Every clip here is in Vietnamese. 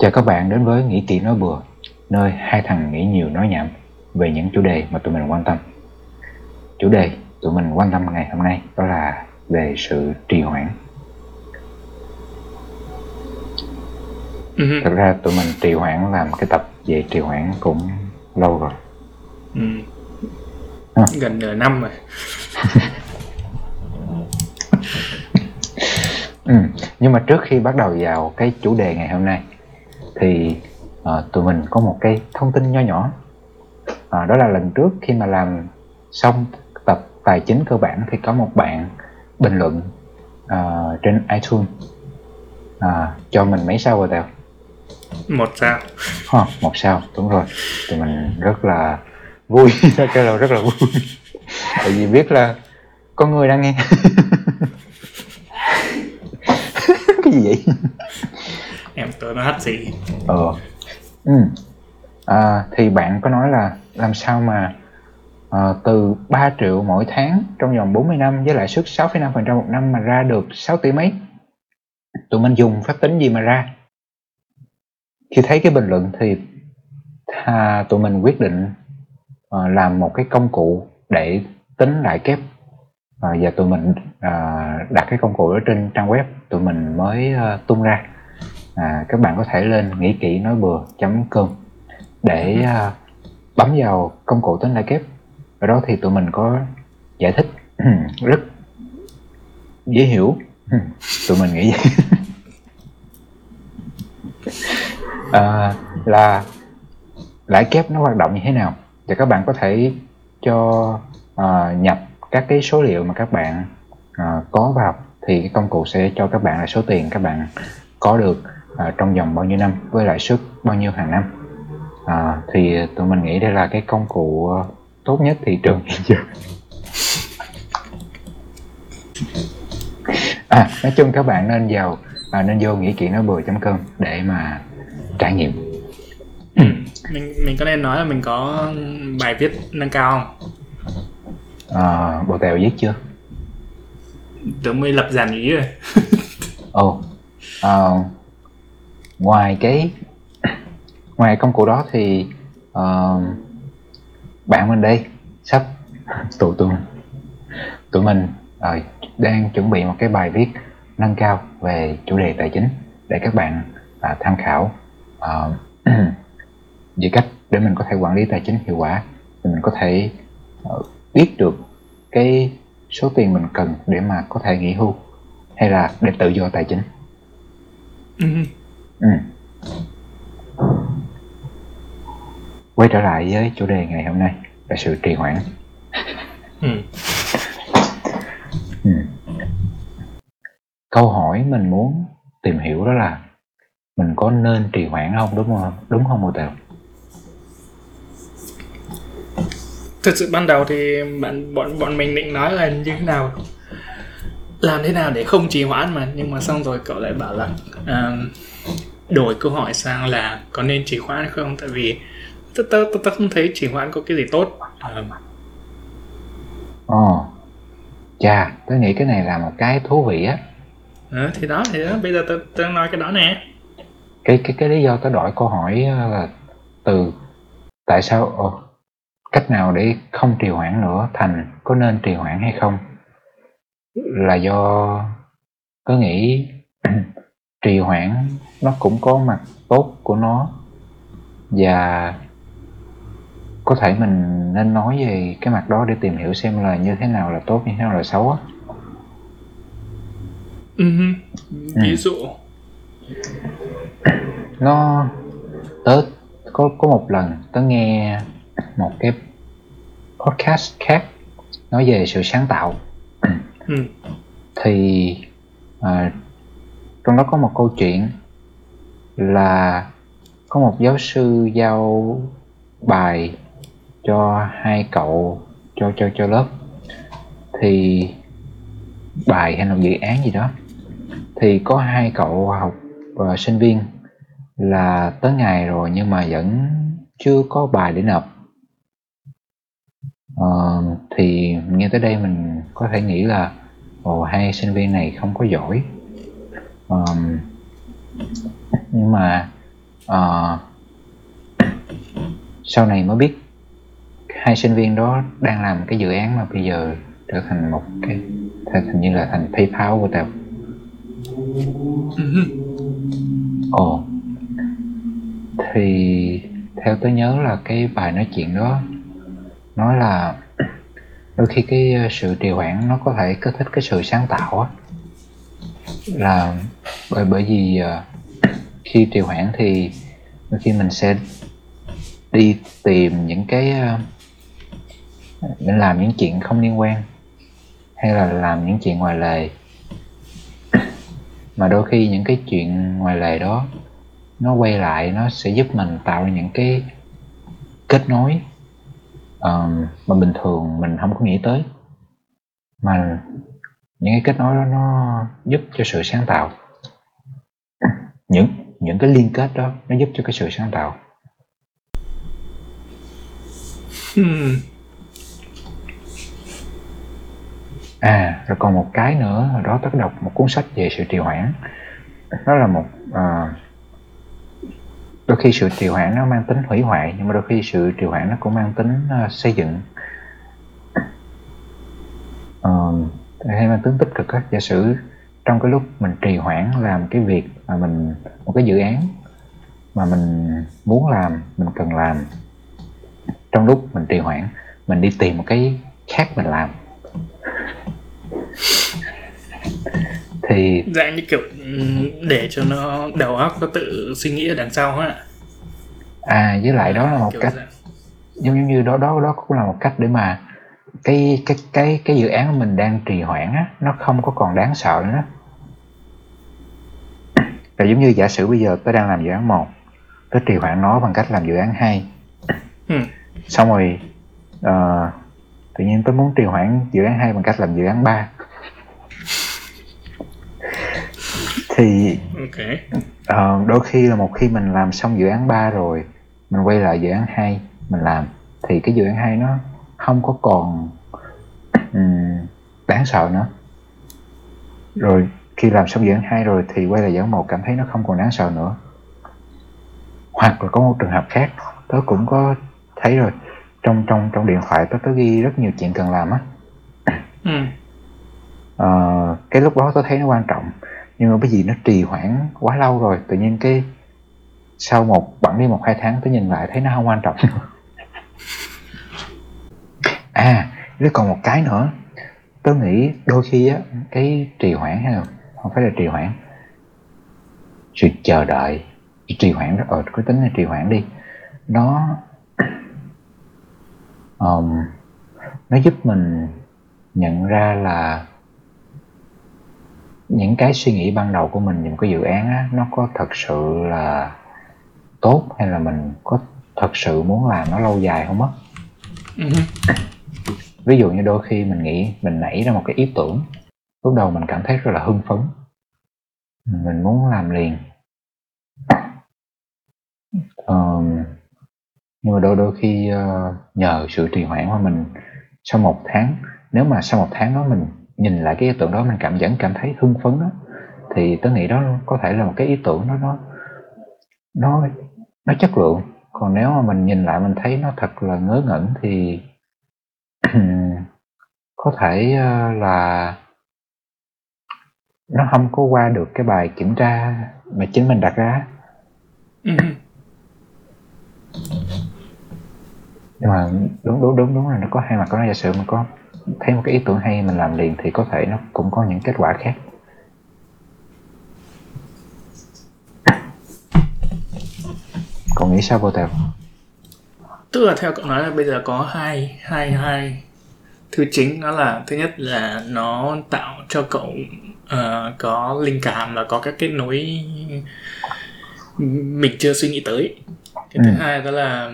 Chào các bạn đến với Nghĩ Kỹ Nói Bừa, nơi hai thằng nghĩ nhiều nói nhảm về những chủ đề mà tụi mình quan tâm. Chủ đề tụi mình quan tâm ngày hôm nay đó là về sự trì hoãn. Ừ. Thật ra tụi mình trì hoãn làm cái tập về trì hoãn cũng lâu rồi. Ừ. À. Gần nửa năm rồi. Ừ. Nhưng mà trước khi bắt đầu vào cái chủ đề ngày hôm nay thì uh, tụi mình có một cái thông tin nho nhỏ. Uh, đó là lần trước khi mà làm xong tập tài chính cơ bản thì có một bạn bình luận uh, trên iTunes. Uh, cho mình mấy sao rồi Tèo? Một sao. Ha, một sao đúng rồi. Tụi mình rất là vui. Cái là rất là vui. Tại vì biết là có người đang nghe. Cái gì vậy Em tưởng nó hết gì. ờ. Ừ. à, thì bạn có nói là làm sao mà à, từ 3 triệu mỗi tháng trong vòng 40 năm với lãi suất 6,5% một năm mà ra được 6 tỷ mấy? Tụi mình dùng phép tính gì mà ra? Khi thấy cái bình luận thì à, tụi mình quyết định à, làm một cái công cụ để tính lãi kép. À, và tụi mình à, đặt cái công cụ đó trên trang web tụi mình mới à, tung ra à, các bạn có thể lên nghĩ kỹ nói bừa com để à, bấm vào công cụ tính lãi kép. Ở đó thì tụi mình có giải thích rất dễ hiểu. Tụi mình nghĩ vậy. À, là lãi kép nó hoạt động như thế nào? Thì các bạn có thể cho à, nhập các cái số liệu mà các bạn à, có vào thì cái công cụ sẽ cho các bạn là số tiền các bạn có được à, trong vòng bao nhiêu năm với lãi suất bao nhiêu hàng năm à, thì tụi mình nghĩ đây là cái công cụ à, tốt nhất thị trường hiện giờ à nói chung các bạn nên vào à, nên vô nghĩ kỹ nói bừa com để mà trải nghiệm Mình mình có nên nói là mình có bài viết nâng cao không? à, bộ tèo viết chưa Tưởng mới lập dàn ý rồi. ồ à, ngoài cái ngoài công cụ đó thì uh, bạn mình đây sắp tụi tụi tụi mình uh, đang chuẩn bị một cái bài viết nâng cao về chủ đề tài chính để các bạn uh, tham khảo. Uh, về cách để mình có thể quản lý tài chính hiệu quả thì mình có thể uh, biết được cái số tiền mình cần để mà có thể nghỉ hưu hay là để tự do tài chính. Ừ. Ừ. quay trở lại với chủ đề ngày hôm nay là sự trì hoãn Ừ. ừ. câu hỏi mình muốn tìm hiểu đó là mình có nên trì hoãn không đúng không đúng không Mô Tèo Thực sự ban đầu thì bạn bọn bọn mình định nói là như thế nào làm thế nào để không trì hoãn mà nhưng mà xong rồi cậu lại bảo là à, đổi câu hỏi sang là có nên trì hoãn hay không? Tại vì tớ tớ tớ, tớ không thấy trì hoãn có cái gì tốt. À, Ồ, chà, tôi nghĩ cái này là một cái thú vị á. ờ, thì đó thì đó. Bây giờ tớ tớ nói cái đó nè. Cái cái cái lý do tôi đổi câu hỏi á là từ tại sao ồ, cách nào để không trì hoãn nữa? Thành có nên trì hoãn hay không? Là do có nghĩ trì hoãn nó cũng có mặt tốt của nó. Và có thể mình nên nói về cái mặt đó để tìm hiểu xem là như thế nào là tốt như thế nào là xấu á. Ừ, ví dụ. Nó tớ có có một lần tớ nghe một cái podcast khác nói về sự sáng tạo. Ừ, thì à, trong đó có một câu chuyện là có một giáo sư giao bài cho hai cậu cho cho cho lớp. Thì bài hay là dự án gì đó. Thì có hai cậu học và sinh viên là tới ngày rồi nhưng mà vẫn chưa có bài để nộp. Ờ, thì nghe tới đây mình có thể nghĩ là ồ hai sinh viên này không có giỏi. Ờm, nhưng mà ờ, sau này mới biết hai sinh viên đó đang làm cái dự án mà bây giờ trở thành một cái thành như là thành PayPal của tao. Ừ. ồ. Thì theo tớ nhớ là cái bài nói chuyện đó nói là đôi khi cái sự trì hoãn nó có thể kích thích cái sự sáng tạo á là bởi bởi vì ờ, khi trì hoãn thì đôi khi mình sẽ đi tìm những cái ờ, để làm những chuyện không liên quan hay là làm những chuyện ngoài lề. Mà đôi khi những cái chuyện ngoài lề đó nó quay lại nó sẽ giúp mình tạo ra những cái kết nối um, mà bình thường mình không có nghĩ tới. Mà những cái kết nối đó nó giúp cho sự sáng tạo. Những những cái liên kết đó nó giúp cho cái sự sáng tạo. Ừ. à rồi còn một cái nữa hồi đó tớ đọc một cuốn sách về sự trì hoãn. Nó là một ờ, đôi khi sự trì hoãn nó mang tính hủy hoại nhưng mà đôi khi sự trì hoãn nó cũng mang tính ờ, xây dựng Ờ, hay mang tính tích cực á. Giả sử trong cái lúc mình trì hoãn làm cái việc mà mình một cái dự án mà mình muốn làm mình cần làm trong lúc mình trì hoãn mình đi tìm một cái khác mình làm. Thì dạng như kiểu để cho nó đầu óc nó tự suy nghĩ ở đằng sau á. À với lại đó là một Kiểu cách giống giống như đó đó đó cũng là một cách để mà cái cái cái cái dự án mình đang trì hoãn á nó không có còn đáng sợ nữa là giống như giả sử bây giờ tôi đang làm dự án một tôi trì hoãn nó bằng cách làm dự án hai. Ừ. xong rồi ờ, tự nhiên tôi muốn trì hoãn dự án hai bằng cách làm dự án ba. Thì ok. Ờ, đôi khi là một khi mình làm xong dự án 3 rồi mình quay lại dự án 2 mình làm thì cái dự án 2 nó không có còn ừm, đáng sợ nữa. Rồi khi làm xong dự án 2 rồi thì quay lại dự án 1 cảm thấy nó không còn đáng sợ nữa. Hoặc là có một trường hợp khác tớ cũng có thấy rồi. Trong trong trong điện thoại tớ tớ ghi rất nhiều chuyện cần làm á. Ừ. Ờ, cái lúc đó tôi thấy nó quan trọng nhưng mà bởi vì nó trì hoãn quá lâu rồi tự nhiên cái sau một bẵng đi một hai tháng tôi nhìn lại thấy nó không quan trọng. nữa à với còn một cái nữa. Tôi nghĩ đôi khi á cái trì hoãn hay là không phải là trì hoãn. Sự chờ đợi trì hoãn đó ờ cứ tính là trì hoãn đi. Nó um, nó giúp mình nhận ra là những cái suy nghĩ ban đầu của mình về một cái dự án á, nó có thật sự là tốt hay là mình có thật sự muốn làm nó lâu dài không á? Ừ ví dụ như đôi khi mình nghĩ mình nảy ra một cái ý tưởng lúc đầu mình cảm thấy rất là hưng phấn. Mình muốn làm liền. Um, nhưng mà đôi đôi khi uh, nhờ sự trì hoãn của mình sau một tháng nếu mà sau một tháng đó mình nhìn lại cái ý tưởng đó mình cảm vẫn cảm thấy hưng phấn đó thì tôi nghĩ đó có thể là một cái ý tưởng đó nó nó nó chất lượng. Còn nếu mà mình nhìn lại mình thấy nó thật là ngớ ngẩn thì có thể ờ, là nó không có qua được cái bài kiểm tra mà chính mình đặt ra Ừ. nhưng mà đúng đúng đúng đúng là nó có hai mặt của nó. Giả sử mình có thấy một cái ý tưởng hay mình làm liền thì có thể nó cũng có những kết quả khác. Còn nghĩ sao vô tèo tức là theo cậu nói là bây giờ có hai hai hai thứ chính đó là thứ nhất là nó tạo cho cậu ờ, có linh cảm và có các kết nối mình chưa suy nghĩ tới cái thứ Ừ. hai đó là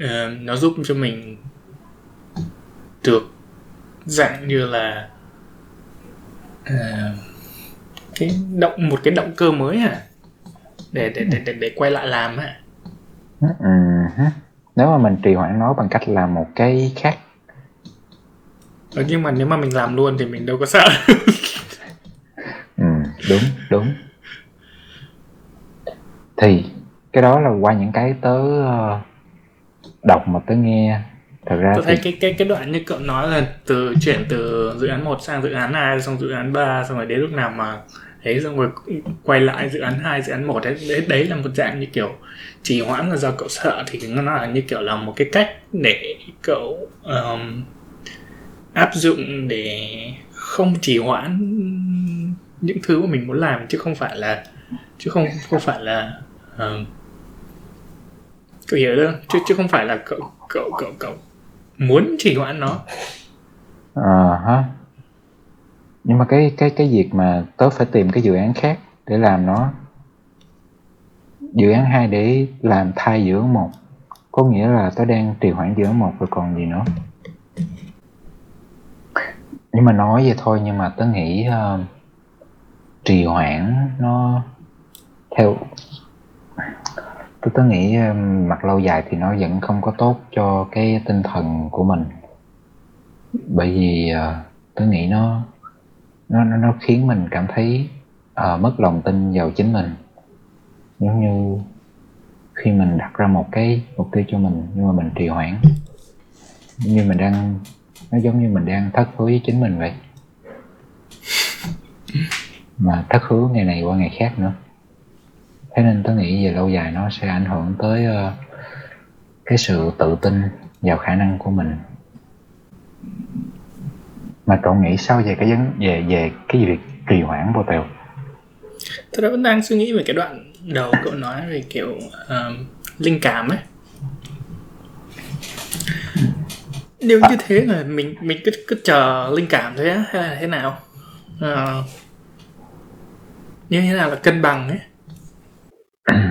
ờ, nó giúp cho mình được dạng như là ờ, cái động một cái động cơ mới à để để để để, để quay lại làm à Ừ, hứ. Nếu mà mình trì hoãn nó bằng cách làm một cái khác. Ờ, nhưng mà nếu mà mình làm luôn thì mình đâu có sợ. Ừ, đúng đúng. Thì cái đó là qua những cái tớ uh, đọc mà tớ nghe. Thật ra tôi thấy thì cái cái cái đoạn như cậu nói là từ chuyển từ dự án 1 sang dự án 2 xong dự án 3 xong rồi đến lúc nào mà thế xong rồi quay lại dự án 2 dự án 1 đấy đấy, đấy là một dạng như kiểu trì hoãn là do cậu sợ thì nó là như kiểu là một cái cách để cậu um, áp dụng để không trì hoãn những thứ mà mình muốn làm chứ không phải là chứ không không phải là um, cậu hiểu không chứ chứ không phải là cậu cậu cậu cậu muốn trì hoãn nó Ờ ha. Nhưng mà cái cái cái việc mà tớ phải tìm cái dự án khác để làm nó dự án hai để làm thay dự án một có nghĩa là tớ đang trì hoãn dự án một rồi còn gì nữa. Nhưng mà nói vậy thôi nhưng mà tớ nghĩ uh, trì hoãn nó theo tôi tớ nghĩ ờ, mặt lâu dài thì nó vẫn không có tốt cho cái tinh thần của mình. Bởi vì uh, tớ nghĩ nó nó nó nó khiến mình cảm thấy uh, mất lòng tin vào chính mình. Giống như khi mình đặt ra một cái mục tiêu cho mình nhưng mà mình trì hoãn. Như mình đang nó giống như mình đang thất hứa với chính mình vậy. Mà thất hứa ngày này qua ngày khác nữa. Thế nên tôi nghĩ về lâu dài nó sẽ ảnh hưởng tới uh, cái sự tự tin vào khả năng của mình mà cậu nghĩ sao về cái vấn về về cái việc trì hoãn vô tèo tôi vẫn đang suy nghĩ về cái đoạn đầu cậu nói về kiểu um, linh cảm ấy. Nếu như thế là mình mình cứ cứ chờ linh cảm thôi á hay là thế nào? Uh, như thế nào là cân bằng ấy?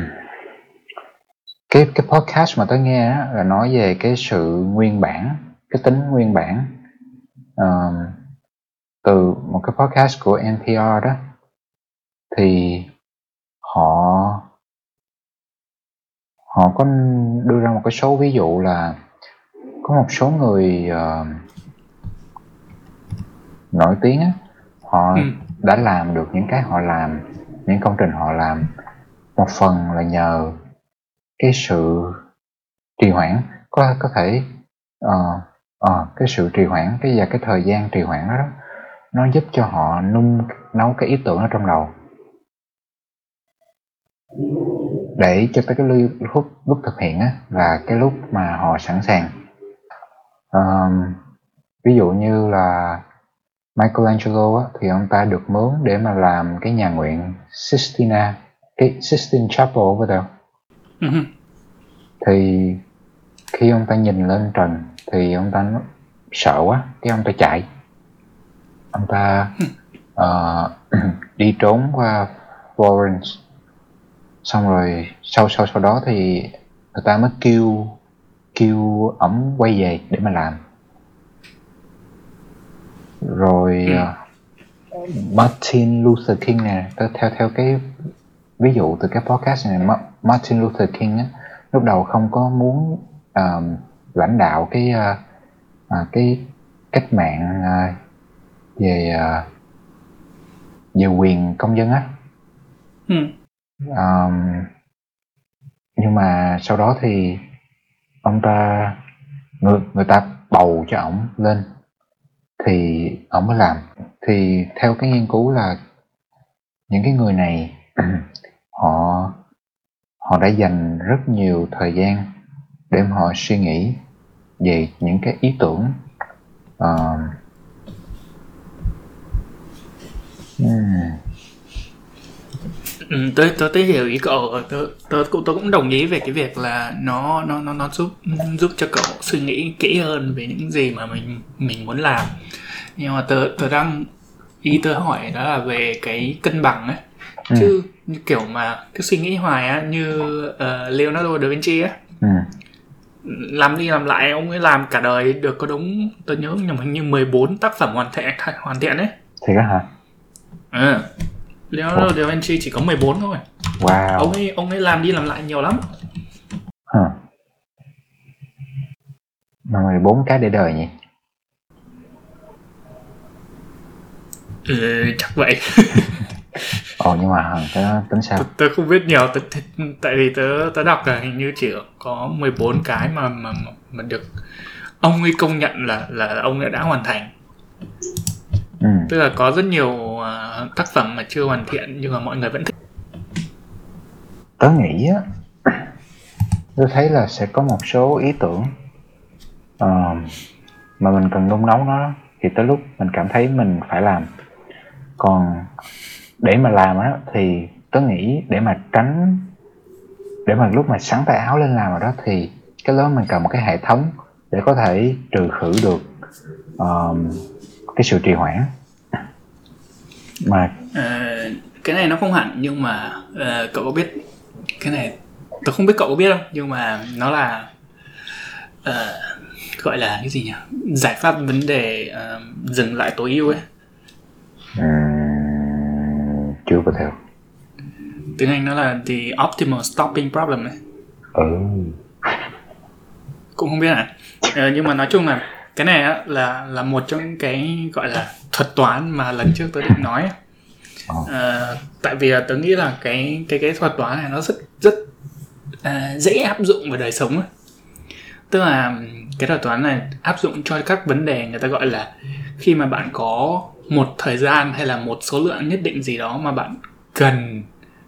Cái cái podcast mà tớ nghe á, là nói về cái sự nguyên bản cái tính nguyên bản uh, từ một cái podcast của NPR đó thì họ họ có đưa ra một cái số ví dụ là có một số người uh, nổi tiếng á, họ ừ. đã làm được những cái họ làm những công trình họ làm một phần là nhờ cái sự trì hoãn có có thể uh, uh, cái sự trì hoãn cái và cái thời gian trì hoãn đó, đó nó giúp cho họ nung nấu cái ý tưởng ở trong đầu. Để cho tới cái lúc lúc thực hiện á là cái lúc mà họ sẵn sàng. Um, ví dụ như là Michelangelo á, thì ông ta được mướn để mà làm cái nhà nguyện Sistina cái Sistine Chapel over there uh-huh. thì khi ông ta nhìn lên trần thì ông ta sợ quá cái ông ta chạy. Ông ta uh, đi trốn qua Florence. Xong rồi sau sau sau đó thì người ta mới kêu kêu ổng quay về để mà làm. Rồi uh, Martin Luther King nè theo theo cái ví dụ từ cái podcast này Martin Luther King á, lúc đầu không có muốn uh, lãnh đạo cái uh, uh, cái cách mạng uh, về uh, về quyền công dân á ừ. um, nhưng mà sau đó thì ông ta người người ta bầu cho ổng lên thì ổng mới làm thì theo cái nghiên cứu là những cái người này họ họ đã dành rất nhiều thời gian để họ suy nghĩ về những cái ý tưởng uh, Ừ, tôi tôi tôi hiểu ý cậu tôi tôi cũng tôi cũng đồng ý về cái việc là nó nó nó nó giúp giúp cho cậu suy nghĩ kỹ hơn về những gì mà mình mình muốn làm. Nhưng mà tôi tôi đang ý tôi hỏi đó là về cái cân bằng ấy. Ừ. chứ như kiểu mà cứ suy nghĩ hoài á như uh, Leonardo da Vinci á. Ừ. làm đi làm lại ông ấy làm cả đời được có đúng tôi nhớ nhưng hình như 14 tác phẩm hoàn thiện hoàn thiện ấy. Thì đó hả? À, Leonardo da Vinci chỉ có 14 thôi. Wow. Ông ấy ông ấy làm đi làm lại nhiều lắm. Huh. mà 14 cái để đời nhỉ? Ừ, chắc vậy ồ nhưng mà tớ tính sao? Tớ, tớ không biết nhiều tớ, tớ, tại vì tớ tớ đọc là hình như chỉ có 14 cái mà mà mà, mà được ông ấy công nhận là là ông ấy đã hoàn thành. Ừ. tức là có rất nhiều uh, tác phẩm mà chưa hoàn thiện nhưng mà mọi người vẫn thích. Tớ nghĩ á tôi thấy là sẽ có một số ý tưởng uh, mà mình cần nung nấu nó thì tới lúc mình cảm thấy mình phải làm. Còn để mà làm á thì tớ nghĩ để mà tránh để mà lúc mà sắn tay áo lên làm rồi đó thì cái đó mình cần một cái hệ thống để có thể trừ khử được uh, cái sự trì hoãn. Mà uh, cái này nó không hẳn nhưng mà uh, cậu có biết cái này tôi không biết cậu có biết không nhưng mà nó là uh, gọi là cái gì nhỉ? Giải pháp vấn đề uh, dừng lại tối ưu ấy. Uhm, chưa có theo. Tiếng anh nó là the optimal stopping problem ấy ừ. Cũng không biết à uh, nhưng mà nói chung là cái này á, là là một trong những cái gọi là thuật toán mà lần trước tôi định nói uh, tại vì là tớ nghĩ là cái cái cái thuật toán này nó rất rất uh, dễ áp dụng vào đời sống ấy. tức là cái thuật toán này áp dụng cho các vấn đề người ta gọi là khi mà bạn có một thời gian hay là một số lượng nhất định gì đó mà bạn cần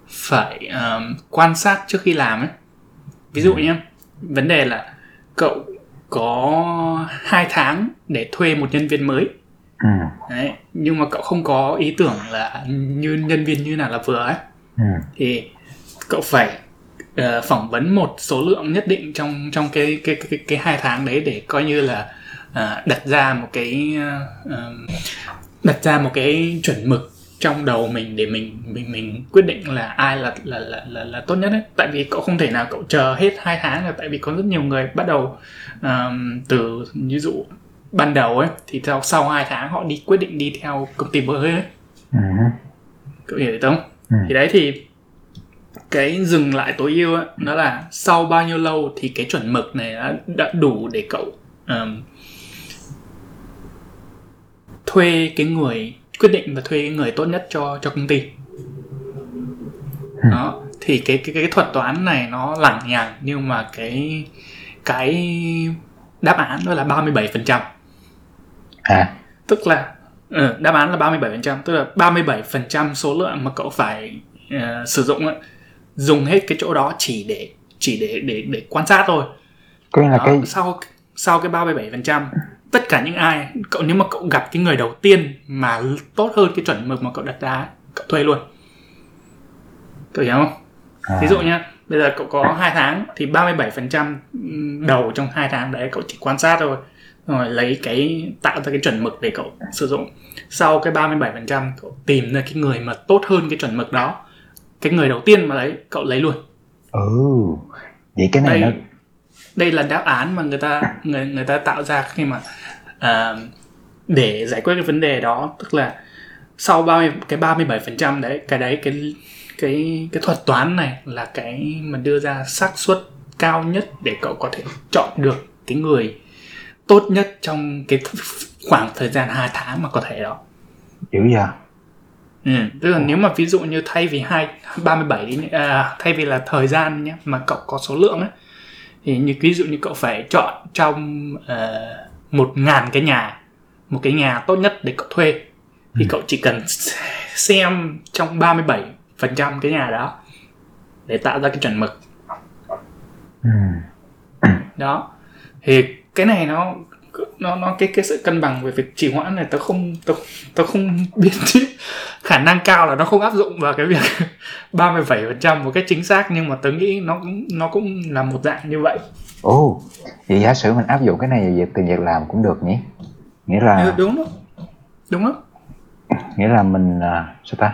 phải um, quan sát trước khi làm ấy ví dụ nhé vấn đề là cậu có hai tháng để thuê một nhân viên mới ừ. Đấy, nhưng mà cậu không có ý tưởng là như nhân viên như nào là vừa ấy ừ. thì cậu phải uh, phỏng vấn một số lượng nhất định trong trong cái cái cái cái hai tháng đấy để coi như là uh, đặt ra một cái uh, đặt ra một cái chuẩn mực trong đầu mình để mình mình mình quyết định là ai là là là là, là tốt nhất ấy tại vì cậu không thể nào cậu chờ hết hai tháng là tại vì có rất nhiều người bắt đầu um, từ ví dụ ban đầu ấy thì sau sau hai tháng họ đi quyết định đi theo công ty mới ấy ừ. cậu hiểu không ừ. thì đấy thì cái dừng lại tối ưu ấy, nó là sau bao nhiêu lâu thì cái chuẩn mực này đã, đã đủ để cậu um, thuê cái người quyết định và thuê cái người tốt nhất cho cho công ty ừ. đó thì cái cái cái thuật toán này nó lằng nhằng nhưng mà cái cái đáp án đó là 37% à tức là ừ, đáp án là 37% tức là 37% số lượng mà cậu phải uh, sử dụng ấy, dùng hết cái chỗ đó chỉ để chỉ để để để quan sát thôi. Có nghĩa là đó, cái sau sau cái 37% tất cả những ai cậu nếu mà cậu gặp cái người đầu tiên mà tốt hơn cái chuẩn mực mà cậu đặt ra cậu thuê luôn. Cậu hiểu không? À. Ví dụ nhá, bây giờ cậu có 2 tháng thì 37% đầu trong 2 tháng đấy cậu chỉ quan sát thôi rồi lấy cái tạo ra cái chuẩn mực để cậu sử dụng sau cái 37% cậu tìm ra cái người mà tốt hơn cái chuẩn mực đó cái người đầu tiên mà lấy cậu lấy luôn ừ vậy cái này đây, nó đây là đáp án mà người ta người người ta tạo ra khi mà uh, để giải quyết cái vấn đề đó. Tức là sau 30 cái 37% đấy cái đấy cái cái cái thuật toán này là cái mà đưa ra xác suất cao nhất để cậu có thể chọn được cái người tốt nhất trong cái khoảng thời gian 2 tháng mà có thể đó. Dữ vậy Ừ, tức là nếu mà ví dụ như thay vì hai 37 đi à, thay vì là thời gian nhé mà cậu có số lượng ấy thì như ví dụ như cậu phải chọn trong uh, một ngàn cái nhà một cái nhà tốt nhất để cậu thuê thì ừ. cậu chỉ cần xem trong 37 phần trăm cái nhà đó để tạo ra cái chuẩn mực ừ. đó thì cái này nó nó nó cái cái sự cân bằng về việc trì hoãn này tớ không tớ, tớ không biết khả năng cao là nó không áp dụng vào cái việc 37% một cách chính xác nhưng mà tớ nghĩ nó cũng nó cũng là một dạng như vậy. Ồ, oh, vậy giả sử mình áp dụng cái này về việc tìm việc làm cũng được nhỉ? Nghĩa là ừ, đúng đó. Đúng đó. Nghĩa là mình uh, sao ta?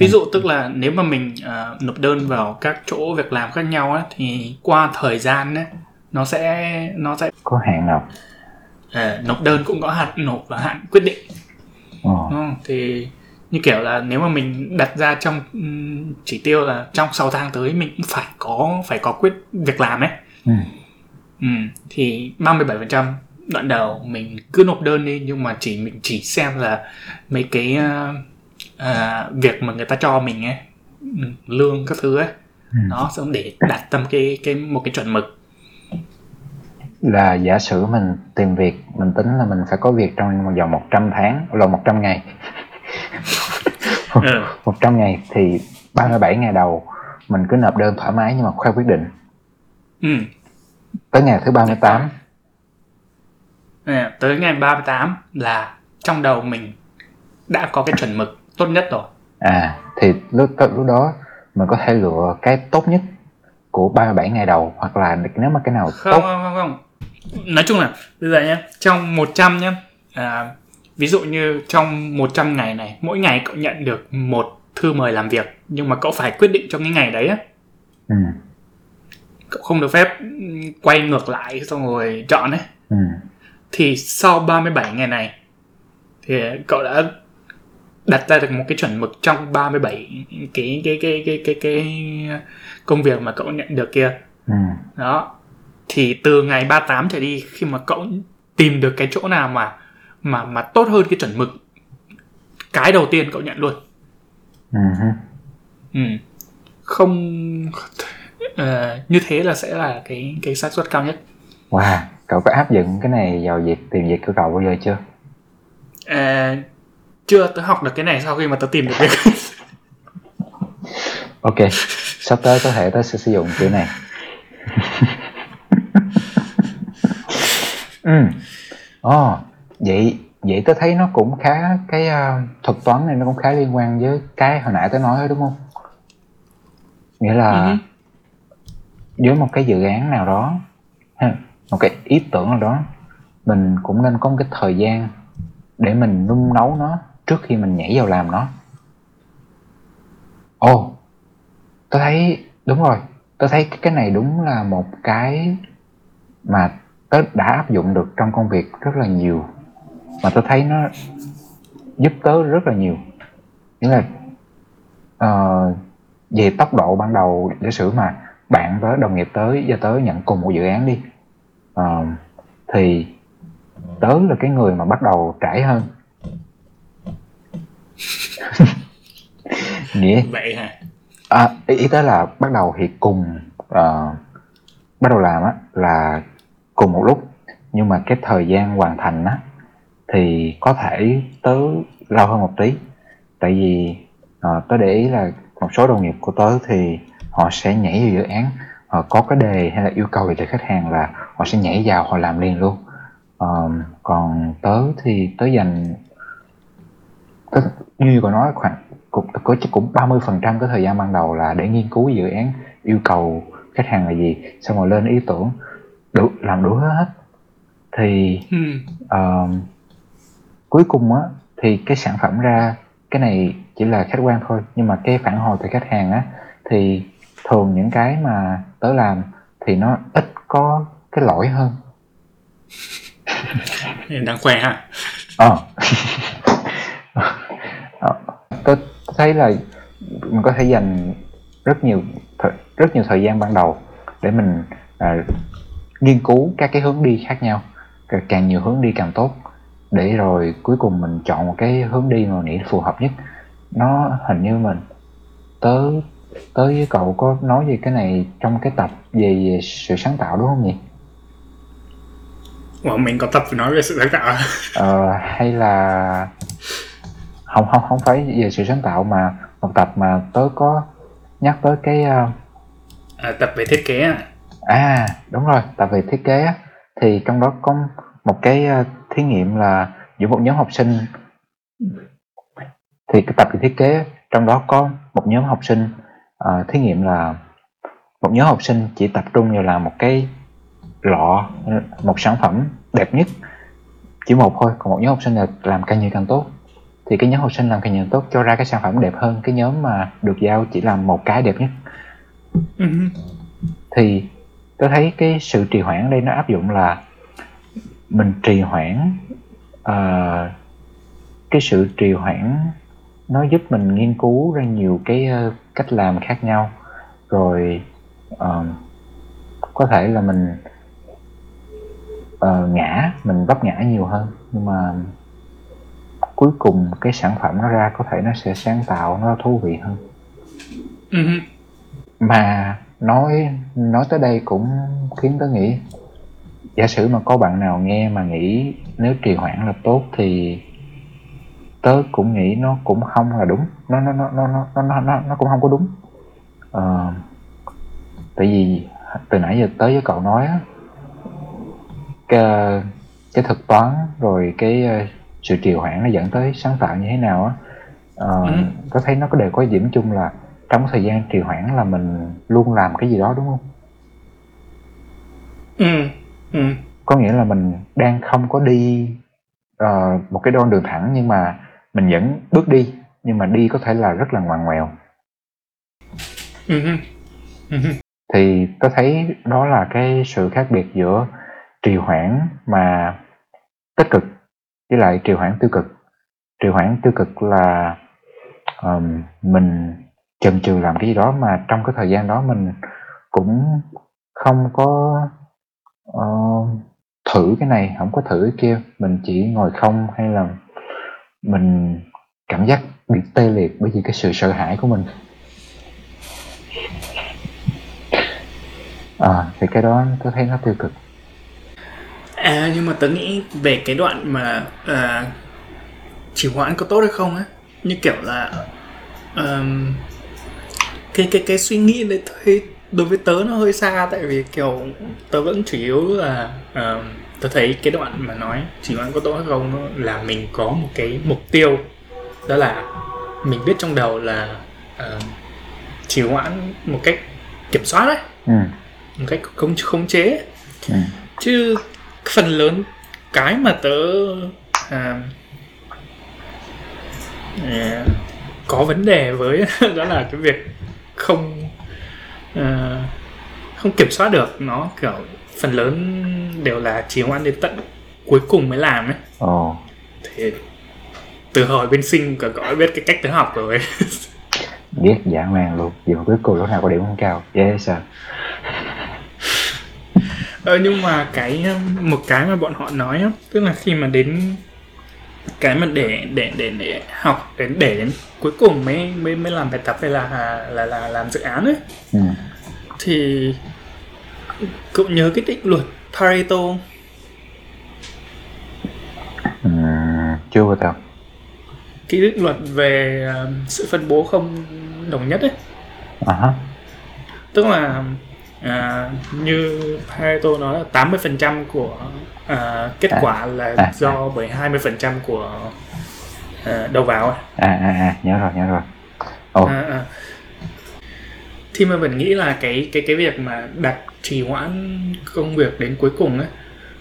ví dụ tức là nếu mà mình uh, nộp đơn vào các chỗ việc làm khác nhau á thì qua thời gian ấy, nó sẽ nó sẽ có hạn nộp à, nộp đơn cũng có hạn nộp và hạn quyết định. Ừ, thì như kiểu là nếu mà mình đặt ra trong chỉ tiêu là trong 6 tháng tới mình cũng phải có phải có quyết việc làm ấy. Ừ. Ừ, thì 37% đoạn đầu mình cứ nộp đơn đi nhưng mà chỉ mình chỉ xem là mấy cái uh, uh, việc mà người ta cho mình ấy ừ, lương các thứ ấy. Ừ. nó xong để đạt tâm cái cái một cái chuẩn mực là giả sử mình tìm việc mình tính là mình phải có việc trong vòng 100 tháng là 100 ngày. Ừ. 100 ngày thì 37 ngày đầu mình cứ nộp đơn thoải mái nhưng mà khoe quyết định. Ừ. tới ngày thứ 38 à, tới ngày 38 là trong đầu mình đã có cái chuẩn mực tốt nhất rồi. À thì lúc lúc đó mình có thể lựa cái tốt nhất của 37 ngày đầu hoặc là nếu mà cái nào không, tốt. không không không nói chung là bây giờ nhé trong 100 nhé à, ví dụ như trong 100 ngày này mỗi ngày cậu nhận được một thư mời làm việc nhưng mà cậu phải quyết định trong cái ngày đấy á ừ. cậu không được phép quay ngược lại xong rồi chọn ấy ừ. thì sau 37 ngày này thì cậu đã đặt ra được một cái chuẩn mực trong 37 cái cái cái cái cái cái công việc mà cậu nhận được kia ừ. đó thì từ ngày 38 trở đi khi mà cậu tìm được cái chỗ nào mà mà mà tốt hơn cái chuẩn mực cái đầu tiên cậu nhận luôn. Uh-huh. ừ. không uh, như thế là sẽ là cái cái xác suất cao nhất. Wow cậu có áp dụng cái này vào việc tìm việc của cậu bao giờ chưa? À, chưa tớ học được cái này sau khi mà tớ tìm được việc. Ok sắp tới có thể tớ sẽ sử dụng chữ này ừ. Oh, vậy vậy tớ thấy nó cũng khá cái uh, thuật toán này nó cũng khá liên quan với cái hồi nãy tớ nói đó đúng không? Nghĩa là uh-huh. với một cái dự án nào đó một cái ý tưởng nào đó mình cũng nên có một cái thời gian để mình nung nấu nó trước khi mình nhảy vào làm nó. Ồ oh, tôi thấy đúng rồi tôi thấy cái này đúng là một cái mà tớ đã áp dụng được trong công việc rất là nhiều. Mà tớ thấy nó giúp tớ rất là nhiều. Nghĩa là uh, về tốc độ ban đầu giả sử mà bạn tớ đồng nghiệp tới và tớ nhận cùng một dự án đi uh, thì tớ là cái người mà bắt đầu trải hơn. Nghĩa vậy hả? À, ý, ý tớ là bắt đầu thì cùng uh, bắt đầu làm á là cùng một lúc. Nhưng mà cái thời gian hoàn thành á thì có thể tớ lâu hơn một tí. Tại vì à, tớ để ý là một số đồng nghiệp của tớ thì họ sẽ nhảy vào dự án họ có cái đề hay là yêu cầu gì từ khách hàng là họ sẽ nhảy vào họ làm liền luôn. À, còn tớ thì tớ dành tớ, như có nói khoảng cũng có chắc cũng 30 phần trăm cái thời gian ban đầu là để nghiên cứu dự án yêu cầu khách hàng là gì xong rồi lên ý tưởng đủ làm đủ hết thì uh, cuối cùng á thì cái sản phẩm ra cái này chỉ là khách quan thôi. Nhưng mà cái phản hồi từ khách hàng á thì thường những cái mà tớ làm thì nó ít có cái lỗi hơn. Đáng khoe ha. Ờ. À. tớ thấy là mình có thể dành rất nhiều rất nhiều thời gian ban đầu để mình à, nghiên cứu các cái hướng đi khác nhau càng nhiều hướng đi càng tốt để rồi cuối cùng mình chọn một cái hướng đi mà nghĩ phù hợp nhất nó hình như mình tớ tớ với cậu có nói về cái này trong cái tập về sự sáng tạo đúng không nhỉ? Ủa, mình có tập nói về sự sáng tạo ờ, hay là không không không phải về sự sáng tạo mà một tập mà tớ có nhắc tới cái uh... à, tập về thiết kế à? À đúng rồi tập về thiết kế á thì trong đó có một cái uh, thí nghiệm là giữa một nhóm học sinh. Thì cái tập về thiết kế trong đó có một nhóm học sinh uh, thí nghiệm là một nhóm học sinh chỉ tập trung vào làm một cái lọ một sản phẩm đẹp nhất chỉ một thôi còn một nhóm học sinh là làm càng nhiều càng tốt. Thì cái nhóm học sinh làm càng nhiều tốt cho ra cái sản phẩm đẹp hơn cái nhóm mà được giao chỉ làm một cái đẹp nhất. Uh-huh. thì tôi thấy cái sự trì hoãn ở đây nó áp dụng là mình trì hoãn uh, cái sự trì hoãn nó giúp mình nghiên cứu ra nhiều cái uh, cách làm khác nhau. Rồi uh, có thể là mình ờ, ngã mình vấp ngã nhiều hơn. Nhưng mà cuối cùng cái sản phẩm nó ra có thể nó sẽ sáng tạo nó thú vị hơn. Ừ mà nói nói tới đây cũng khiến tớ nghĩ. Giả sử mà có bạn nào nghe mà nghĩ nếu trì hoãn là tốt thì tớ cũng nghĩ nó cũng không là đúng. Nó nó nó nó nó nó nó, nó cũng không có đúng. Ờ, tại vì từ nãy giờ tới với cậu nói á cái cái thực toán rồi cái ờ, sự trì hoãn nó dẫn tới sáng tạo như thế nào á ờ, Ừ. tớ thấy nó có đều có điểm chung là trong thời gian trì hoãn là mình luôn làm cái gì đó đúng không? Ừ ừ. Có nghĩa là mình đang không có đi ờ, một cái con đường thẳng nhưng mà mình vẫn bước đi nhưng mà đi có thể là rất là ngoằn ngoèo. Ừ hứ, ừ hứ. thì tôi thấy đó là cái sự khác biệt giữa trì hoãn mà tích cực với lại trì hoãn tiêu cực. Trì hoãn tiêu cực là ờm, mình chần chừ làm cái gì đó mà trong cái thời gian đó mình cũng không có uh, thử cái này không có thử cái kia. Mình chỉ ngồi không hay là mình cảm giác bị tê liệt bởi vì cái sự sợ hãi của mình. À, thì cái đó tôi thấy nó tiêu cực. À nhưng mà tớ nghĩ về cái đoạn mà uh, trì hoãn có tốt hay không á như kiểu là uh, cái cái cái suy nghĩ đấy thấy đối với tớ nó hơi xa tại vì kiểu tớ vẫn chủ yếu là ờm, tớ thấy cái đoạn mà nói trì hoãn có tốt hay không nó là mình có một cái mục tiêu đó là mình biết trong đầu là ờm, trì hoãn một cách kiểm soát đấy ừ, một cách không khống chế. Ừ, chứ phần lớn cái mà tớ à, à, có vấn đề với đó là cái việc không à, không kiểm soát được nó. Kiểu phần lớn đều là trì hoãn đến tận cuối cùng mới làm ấy. Ồ thì từ hồi bên sinh cả cõi biết cái cách tớ học rồi. Ghét dã man luôn. Vì mà cuối cùng lúc nào có điểm không cao dễ sợ Ờ, nhưng mà cái một cái mà bọn họ nói á, tức là khi mà đến cái mà để để để để học đến để đến cuối cùng mới mới mới làm bài tập hay là là là làm dự án ấy ừ. thì cậu nhớ cái định luật Pareto? Ừ, chưa bao giờ cái định luật về um, sự phân bố không đồng nhất ấy à hả tức là à, như Pareto nói là 80% của à, kết À, quả là à, do bởi 20% của à, đầu vào à à à nhớ rồi nhớ rồi ồ À, à. Thì mà vẫn nghĩ là cái cái cái việc mà đặt trì hoãn công việc đến cuối cùng ấy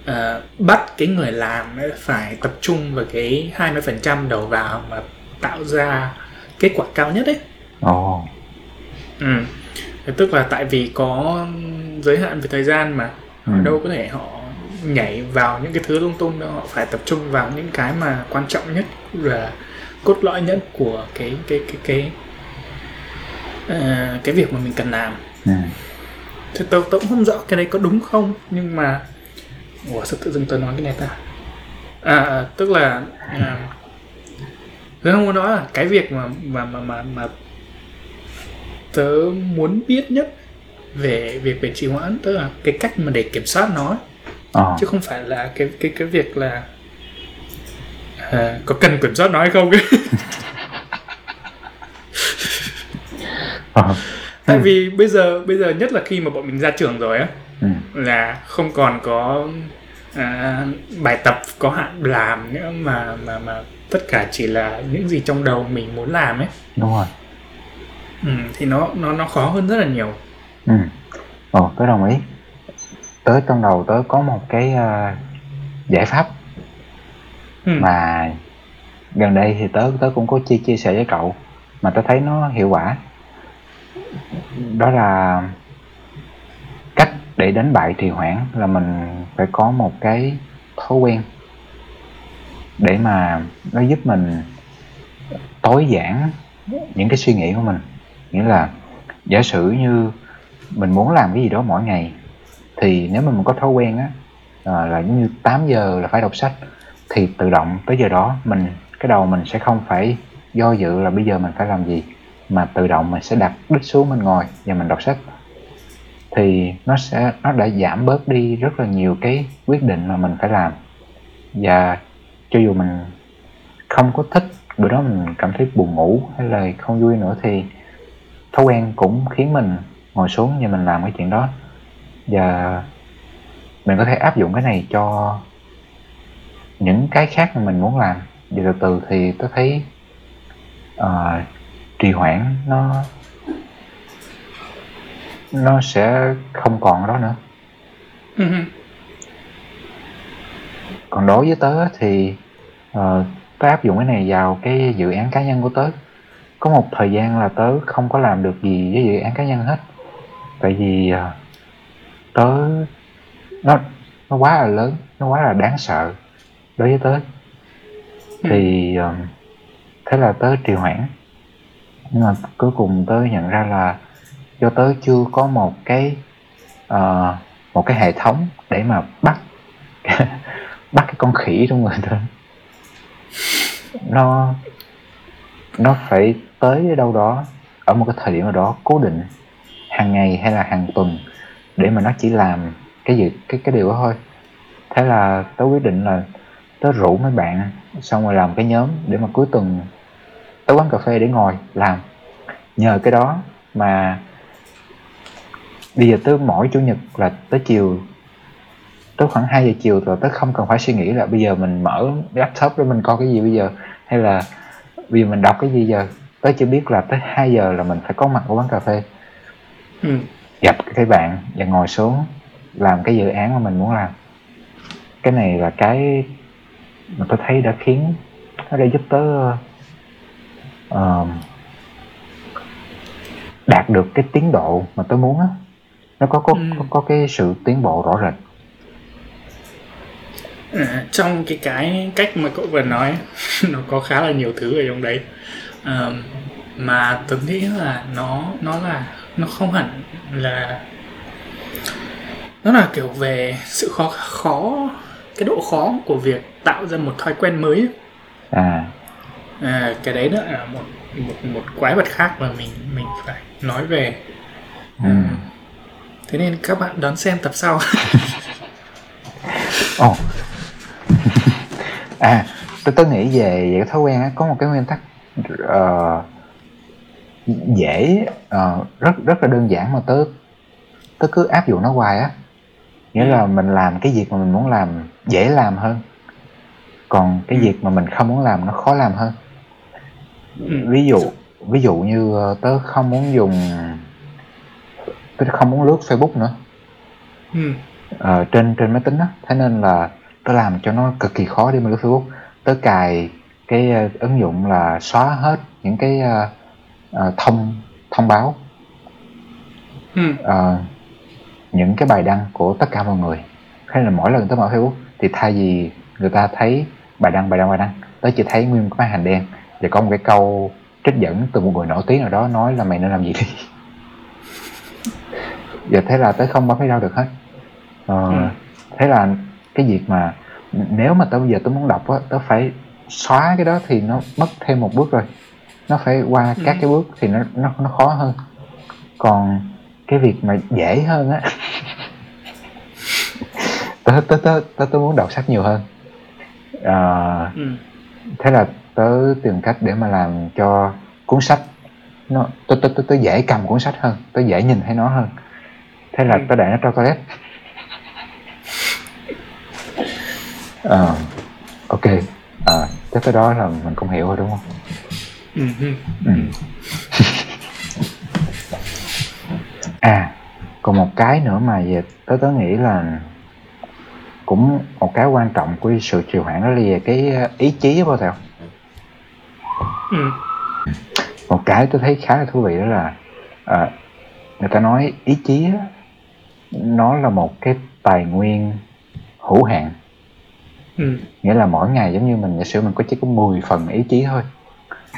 à, bắt cái người làm ấy phải tập trung vào cái 20% đầu vào mà tạo ra kết quả cao nhất ấy. ồ Ừ. Thế Tức là tại vì có giới hạn về thời gian mà ừ. ở đâu có thể họ nhảy vào những cái thứ lung tung đâu họ phải tập trung vào những cái mà quan trọng nhất và cốt lõi nhất của cái cái cái cái à, cái việc mà mình cần làm ừ. thì tôi, tôi cũng không rõ cái đấy có đúng không nhưng mà ủa sao tự dưng tôi nói cái này ta à, à tức là à, tôi không muốn nói là cái việc mà mà mà mà, mà tớ muốn biết nhất về việc về trì hoãn tức là cái cách mà để kiểm soát nó ờ. Chứ không phải là cái cái cái việc là à, có cần kiểm soát nó hay không ấy. ờ. Tại vì bây giờ bây giờ nhất là khi mà bọn mình ra trường rồi á ừ. là không còn có à, bài tập có hạn làm nữa mà mà mà tất cả chỉ là những gì trong đầu mình muốn làm ấy. Đúng rồi ừ, thì nó nó nó khó hơn rất là nhiều. Ừ. ồ tớ đồng ý. Tới trong đầu tớ có một cái ờ, giải pháp. Ừ. mà gần đây thì tớ tớ cũng có chia chia sẻ với cậu mà tớ thấy nó hiệu quả. Đó là cách để đánh bại trì hoãn là mình phải có một cái thói quen để mà nó giúp mình tối giản những cái suy nghĩ của mình nghĩa là giả sử như mình muốn làm cái gì đó mỗi ngày thì nếu mà mình có thói quen á à, là giống như 8 giờ là phải đọc sách thì tự động tới giờ đó mình cái đầu mình sẽ không phải do dự là bây giờ mình phải làm gì mà tự động mình sẽ đặt đích xuống mình ngồi và mình đọc sách. Thì nó sẽ nó đã giảm bớt đi rất là nhiều cái quyết định mà mình phải làm. Và cho dù mình không có thích bữa đó mình cảm thấy buồn ngủ hay là không vui nữa thì thói quen cũng khiến mình ngồi xuống và mình làm cái chuyện đó. Và mình có thể áp dụng cái này cho những cái khác mà mình muốn làm. Và từ từ thì tôi thấy uh, trì hoãn nó nó sẽ không còn đó nữa. Ừ. còn đối với tớ thì uh, tớ áp dụng cái này vào cái dự án cá nhân của tớ có một thời gian là tớ không có làm được gì với dự án cá nhân hết. Tại vì uh, tớ nó nó quá là lớn nó quá là đáng sợ đối với tớ. Thì uh, thế là tớ trì hoãn. Nhưng mà cuối cùng tớ nhận ra là do tớ chưa có một cái uh, một cái hệ thống để mà bắt bắt cái con khỉ trong người tớ. Nó nó phải tới đâu đó, ở một cái thời điểm nào đó cố định, hàng ngày hay là hàng tuần, để mà nó chỉ làm cái gì, cái cái điều đó thôi. Thế là tớ quyết định là tớ rủ mấy bạn, xong rồi làm cái nhóm để mà cuối tuần tới quán cà phê để ngồi làm. Nhờ cái đó mà bây giờ tới mỗi chủ nhật là tới chiều, tới khoảng 2 giờ chiều rồi tới không cần phải suy nghĩ là bây giờ mình mở laptop để mình coi cái gì bây giờ, hay là giờ mình đọc cái gì giờ? Tới chỉ biết là tới 2 giờ là mình phải có mặt ở quán cà phê. Ừ. gặp cái bạn và ngồi xuống làm cái dự án mà mình muốn làm. Cái này là cái mà tôi thấy đã khiến nó đã giúp tớ uh, đạt được cái tiến độ mà tôi muốn á. Nó có có, Ừ. có có cái sự tiến bộ rõ rệt À, trong cái cái cách mà cậu vừa nói nó có khá là nhiều thứ ở trong đấy à, mà tôi nghĩ là nó nó là nó không hẳn là nó là kiểu về sự khó khó cái độ khó của việc tạo ra một thói quen mới à à, cái đấy đó là một một một quái vật khác mà mình mình phải nói về ừ. thế nên các bạn đón xem tập sau Ồ. à, tôi tôi nghĩ về về cái thói quen á có một cái nguyên tắc ờ, dễ ờ, rất rất là đơn giản mà tớ tớ cứ áp dụng nó hoài á nghĩa là mình làm cái việc mà mình muốn làm dễ làm hơn còn cái Ừ. việc mà mình không muốn làm nó khó làm hơn ừ. ví dụ ví dụ như ờ, tớ không muốn dùng tớ không muốn lướt Facebook nữa Ừ. ờ, trên trên máy tính á thế nên là tớ làm cho nó cực kỳ khó để mà lướt Facebook. Tớ cài cái ờ, ứng dụng là xóa hết những cái ờ, ờ, thông thông báo. Ừ. ờ, những cái bài đăng của tất cả mọi người. Hay là mỗi lần tớ mở Facebook thì thay vì người ta thấy bài đăng bài đăng bài đăng tớ chỉ thấy nguyên một cái màn hình đen. Và có một cái câu trích dẫn từ một người nổi tiếng nào đó nói là mày nên làm gì đi. Và thế là tớ không bấm cái đâu được hết. Ờ, Ừ. thế là cái việc mà nếu mà tớ bây giờ tớ muốn đọc á tớ phải xóa cái đó thì nó mất thêm một bước rồi nó phải qua các Ừ. cái bước thì nó nó nó khó hơn còn cái việc mà dễ hơn á tớ, tớ tớ tớ tớ muốn đọc sách nhiều hơn Ờ, Ừ. thế là tớ tìm cách để mà làm cho cuốn sách nó tớ tớ tớ, tớ dễ cầm cuốn sách hơn tớ dễ nhìn thấy nó hơn thế là Ừ. tớ để nó trong toilet Ờ, ok à, chắc tới đó là mình cũng hiểu rồi đúng không Ừ. ừ. à còn một cái nữa mà về tớ tớ nghĩ là cũng một cái quan trọng của sự trì hoãn đó là về cái ý chí bao thèo Ừ. một cái tôi thấy khá là thú vị đó là à, người ta nói ý chí á, nó là một cái tài nguyên hữu hạn Ừ. nghĩa là mỗi ngày giống như mình giả sử mình có chỉ có 10 phần ý chí thôi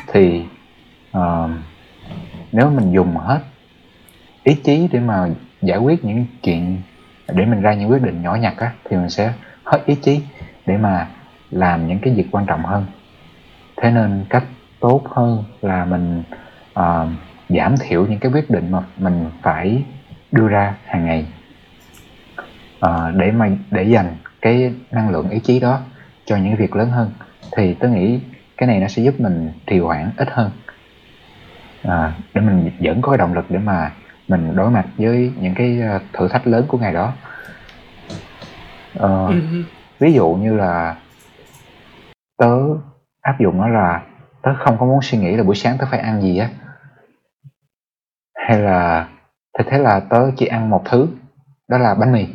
thì uh, nếu mình dùng hết ý chí để mà giải quyết những chuyện để mình ra những quyết định nhỏ nhặt á thì mình sẽ hết ý chí để mà làm những cái việc quan trọng hơn thế nên cách tốt hơn là mình uh, giảm thiểu những cái quyết định mà mình phải đưa ra hàng ngày uh, để mà để dành cái năng lượng ý chí đó cho những việc lớn hơn thì tớ nghĩ cái này nó sẽ giúp mình trì hoãn ít hơn. À, để mình vẫn có cái động lực để mà mình đối mặt với những cái ờ, thử thách lớn của ngày đó. Ừ. ví dụ như là tớ áp dụng nó là tớ không có muốn suy nghĩ là buổi sáng tớ phải ăn gì á hay là thế thế là tớ chỉ ăn một thứ đó là bánh mì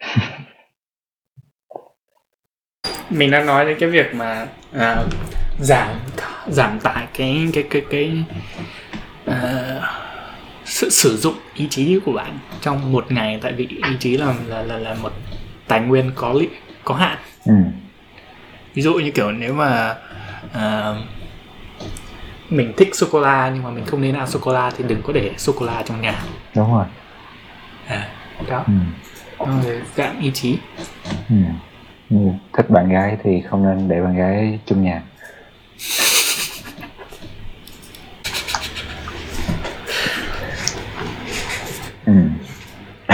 mình đang nói đến cái việc mà à, giảm giảm tải cái cái cái cái à, sự sử dụng ý chí của bạn trong một ngày. Tại vì ý chí là là là, là một tài nguyên có li, có hạn. Ừ. Ví dụ như kiểu nếu mà à, mình thích sô cô la nhưng mà mình không nên ăn sô cô la thì đừng có để sô cô la trong nhà. Đúng rồi. À, đó. Ừ. là giảm ý chí. Ừ. Ừ. thích bạn gái thì không nên để bạn gái chung nhà ừ.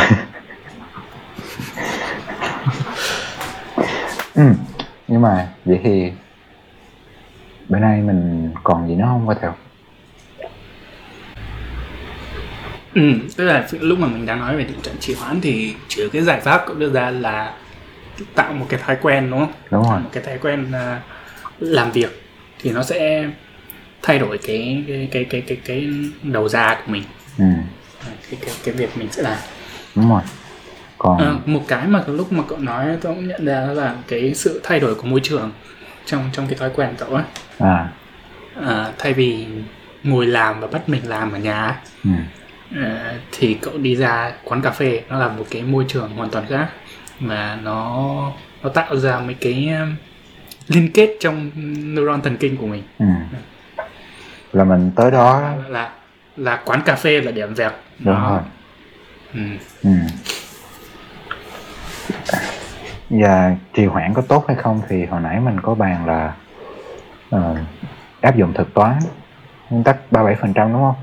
ừ. nhưng mà vậy thì bữa nay mình còn gì nữa không qua theo Ừ, tức là lúc mà mình đang nói về tình trạng trì hoãn thì chỉ cái giải pháp cậu đưa ra là tạo một cái thói quen đúng không? đúng rồi Một cái thói quen à, làm việc thì nó sẽ thay đổi cái cái cái cái cái, cái đầu ra của mình, ừ. cái cái cái việc mình sẽ làm. đúng rồi còn À, một cái mà lúc mà cậu nói tôi cũng nhận ra đó là cái sự thay đổi của môi trường trong trong cái thói quen cậu ấy. à À, thay vì ngồi làm và bắt mình làm ở nhà ừ. Ờ, thì cậu đi ra quán cà phê nó là một cái môi trường hoàn toàn khác mà nó nó tạo ra mấy cái um, liên kết trong neuron thần kinh của mình Ừ. là mình tới đó là là quán cà phê là điểm vẹt đúng rồi ừ. Ừ. Và trì hoãn có tốt hay không thì hồi nãy mình có bàn là ờ, áp dụng thực toán nguyên tắc 37% đúng không?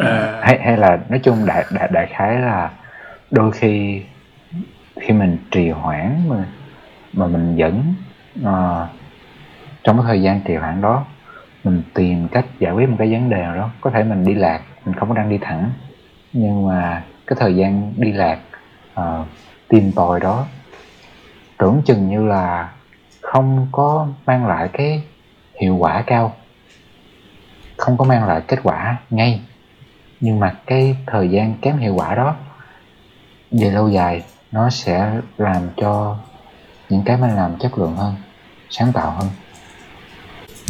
À. Hay hay là nói chung đại đại đại khái là đôi khi khi mình trì hoãn mà mà mình vẫn uh, trong cái thời gian trì hoãn đó mình tìm cách giải quyết một cái vấn đề nào đó có thể mình đi lạc mình không có đang đi thẳng nhưng mà cái thời gian đi lạc uh, tìm tòi đó tưởng chừng như là không có mang lại cái hiệu quả cao không có mang lại kết quả ngay nhưng mà cái thời gian kém hiệu quả đó, về lâu dài, nó sẽ làm cho những cái mình làm chất lượng hơn, sáng tạo hơn.